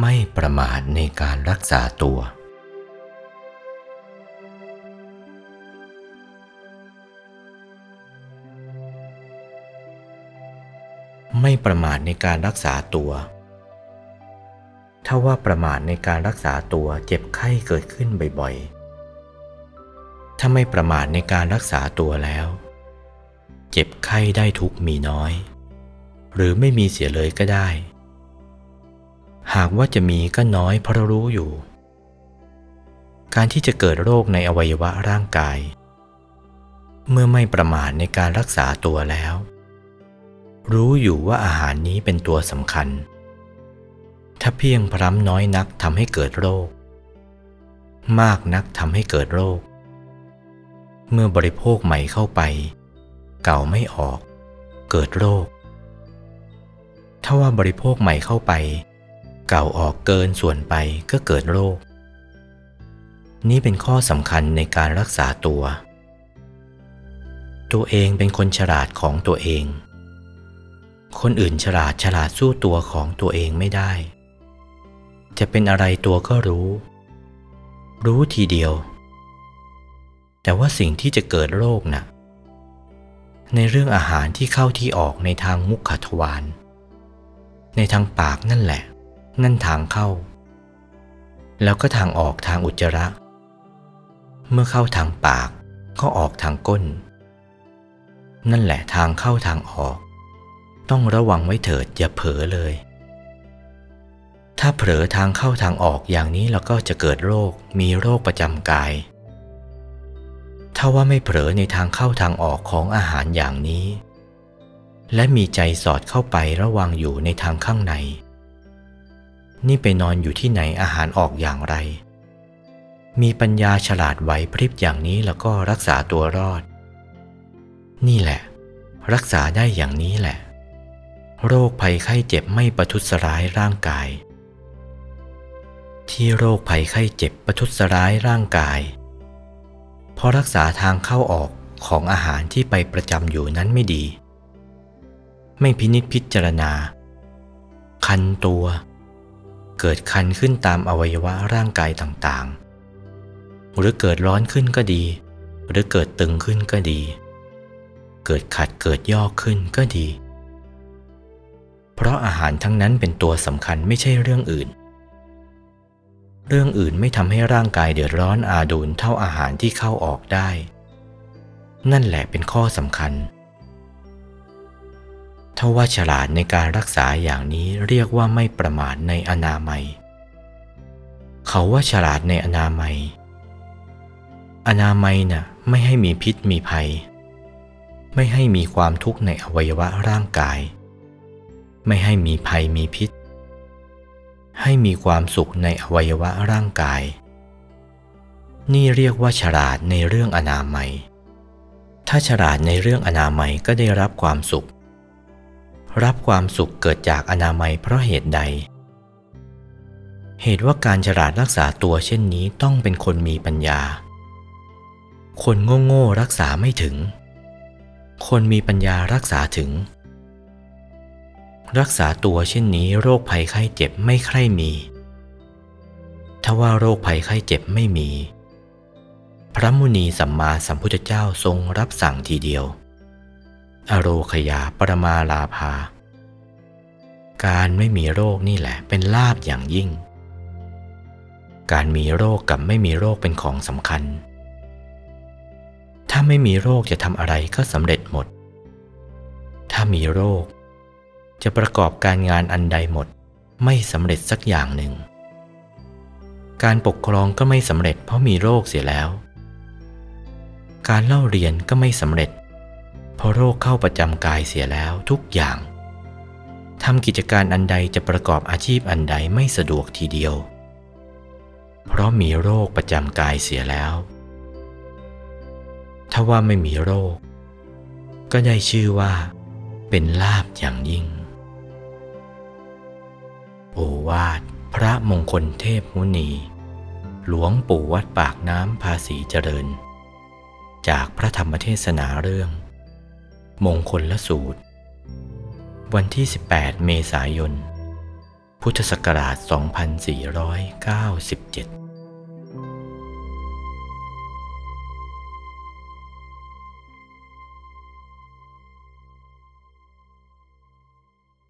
ไม่ประมาทในการรักษาตัว ไม่ประมาทในการรักษาตัว ถ้าว่าประมาทในการรักษาตัวเจ็บไข้เกิดขึ้นบ่อยๆ ถ้าไม่ประมาทในการรักษาตัวแล้ว เจ็บไข้ได้ทุกมีน้อย หรือไม่มีเสียเลยก็ได้ หากว่าจะมีก็น้อยเพราะรู้อยู่ การที่จะเกิดโรคในอวัยวะร่างกาย เมื่อไม่ประมาทในการรักษาตัวแล้ว รู้อยู่ว่าอาหารนี้เป็นตัวสำคัญ ถ้าเพียงพร้ำน้อยนักทำให้เกิดโรค มากนักทำให้เกิดโรค เมื่อบริโภคใหม่เข้าไป เก่าไม่ออก เกิดโรคถ้าว่าบริโภคใหม่เข้าไป เก่าออกเกินส่วนไปก็เกิดโรค นี่เป็นข้อสำคัญในการรักษาตัว ตัวเองเป็นคนฉลาดของตัวเอง คนอื่นฉลาดฉลาดสู้ตัวของตัวเองไม่ได้ จะเป็นอะไรตัวก็รู้ รู้ทีเดียว แต่ว่าสิ่งที่จะเกิดโรคนะ่ะในเรื่องอาหารที่เข้าที่ออกในทางมุขทวารในทางปากนั่นแหละ นั่นทางเข้า แล้วก็ทางออกทางอุจจาระ เมื่อเข้าทางปากก็ออกทางก้น นั่นแหละทางเข้าทางออก ต้องระวังไว้เถิดอย่าเผลอเลย ถ้าเผลอทางเข้าทางออกอย่างนี้เราก็จะเกิดโรคมีโรคประจำกาย ถ้าว่าไม่เผลอในทางเข้าทางออกของอาหารอย่างนี้และมีใจสอดเข้าไประวังอยู่ในทางข้างใน นี่ไปนอนอยู่ที่ไหนอาหารออกอย่างไร มีปัญญาฉลาดไหวพริบอย่างนี้แล้วก็รักษาตัวรอด นี่แหละ รักษาได้อย่างนี้แหละ โรคภัยไข้เจ็บไม่ประทุษร้ายร่างกาย ที่โรคภัยไข้เจ็บประทุษร้ายร่างกาย เพราะรักษาทางเข้าออกของอาหารที่ไปประจำอยู่นั้นไม่ดี ไม่พินิจพิจารณา คันตัว เกิดคันขึ้นตามอวัยวะร่างกายต่างๆ หรือเกิดร้อนขึ้นก็ดี หรือเกิดตึงขึ้นก็ดี เกิดขัดเกิดย่อขึ้นก็ดี เพราะอาหารทั้งนั้นเป็นตัวสำคัญไม่ใช่เรื่องอื่น เรื่องอื่นไม่ทำให้ร่างกายเดือดร้อนอาดูลเท่าอาหารที่เข้าออกได้ นั่นแหละเป็นข้อสำคัญ ถ้าว่าฉลาดในการรักษาอย่างนี้เรียกว่าไม่ประมาทในอนามัย เขาว่าฉลาดในอนามัย อนามัยนะ่ะไม่ให้มีพิษมีภัย ไม่ให้มีความทุกข์ในอวัยวะร่างกาย ไม่ให้มีภัยมีพิษ ให้มีความสุขในอวัยวะร่างกาย นี่เรียกว่าฉลาดในเรื่องอนามัย ถ้าฉลาดในเรื่องอนามัยก็ได้รับความสุข รับความสุขเกิดจากอนามัยเพราะเหตุใด เหตุว่าการฉลาดรักษาตัวเช่นนี้ต้องเป็นคนมีปัญญา คนโง่ๆรักษาไม่ถึง คนมีปัญญารักษาถึง รักษาตัวเช่นนี้โรคภัยไข้เจ็บไม่ใคร่มี ถ้าว่าโรคภัยไข้เจ็บไม่มี พระมุนีสัมมาสัมพุทธเจ้าทรงรับสั่งทีเดียว อโรคยาปรมาลาภา การไม่มีโรคนี่แหละเป็นลาบอย่างยิ่ง การมีโรคกับไม่มีโรคเป็นของสำคัญ ถ้าไม่มีโรคจะทำอะไรก็สำเร็จหมด ถ้ามีโรค จะประกอบการงานอันใดหมดไม่สำเร็จสักอย่างหนึ่ง การปกครองก็ไม่สำเร็จเพราะมีโรคเสียแล้ว การเล่าเรียนก็ไม่สำเร็จ ราะโรคเข้าประจำกายเสียแล้วทุกอย่างทำกิจการอันใดจะประกอบอาชีพอันใดไม่สะดวกทีเดียว เพราะมีโรคประจำกายเสียแล้ว ถ้าว่าไม่มีโรค ก็ได้ชื่อว่า เป็นลาบอย่างยิ่ง โอวาทพระมงคลเทพมุนี หลวงปู่วัดปากน้ำภาษีเจริญ จากพระธรรมเทศนาเรื่อง มงคลละสูตร วันที่ 18 เมษายน พุทธศักราช 2497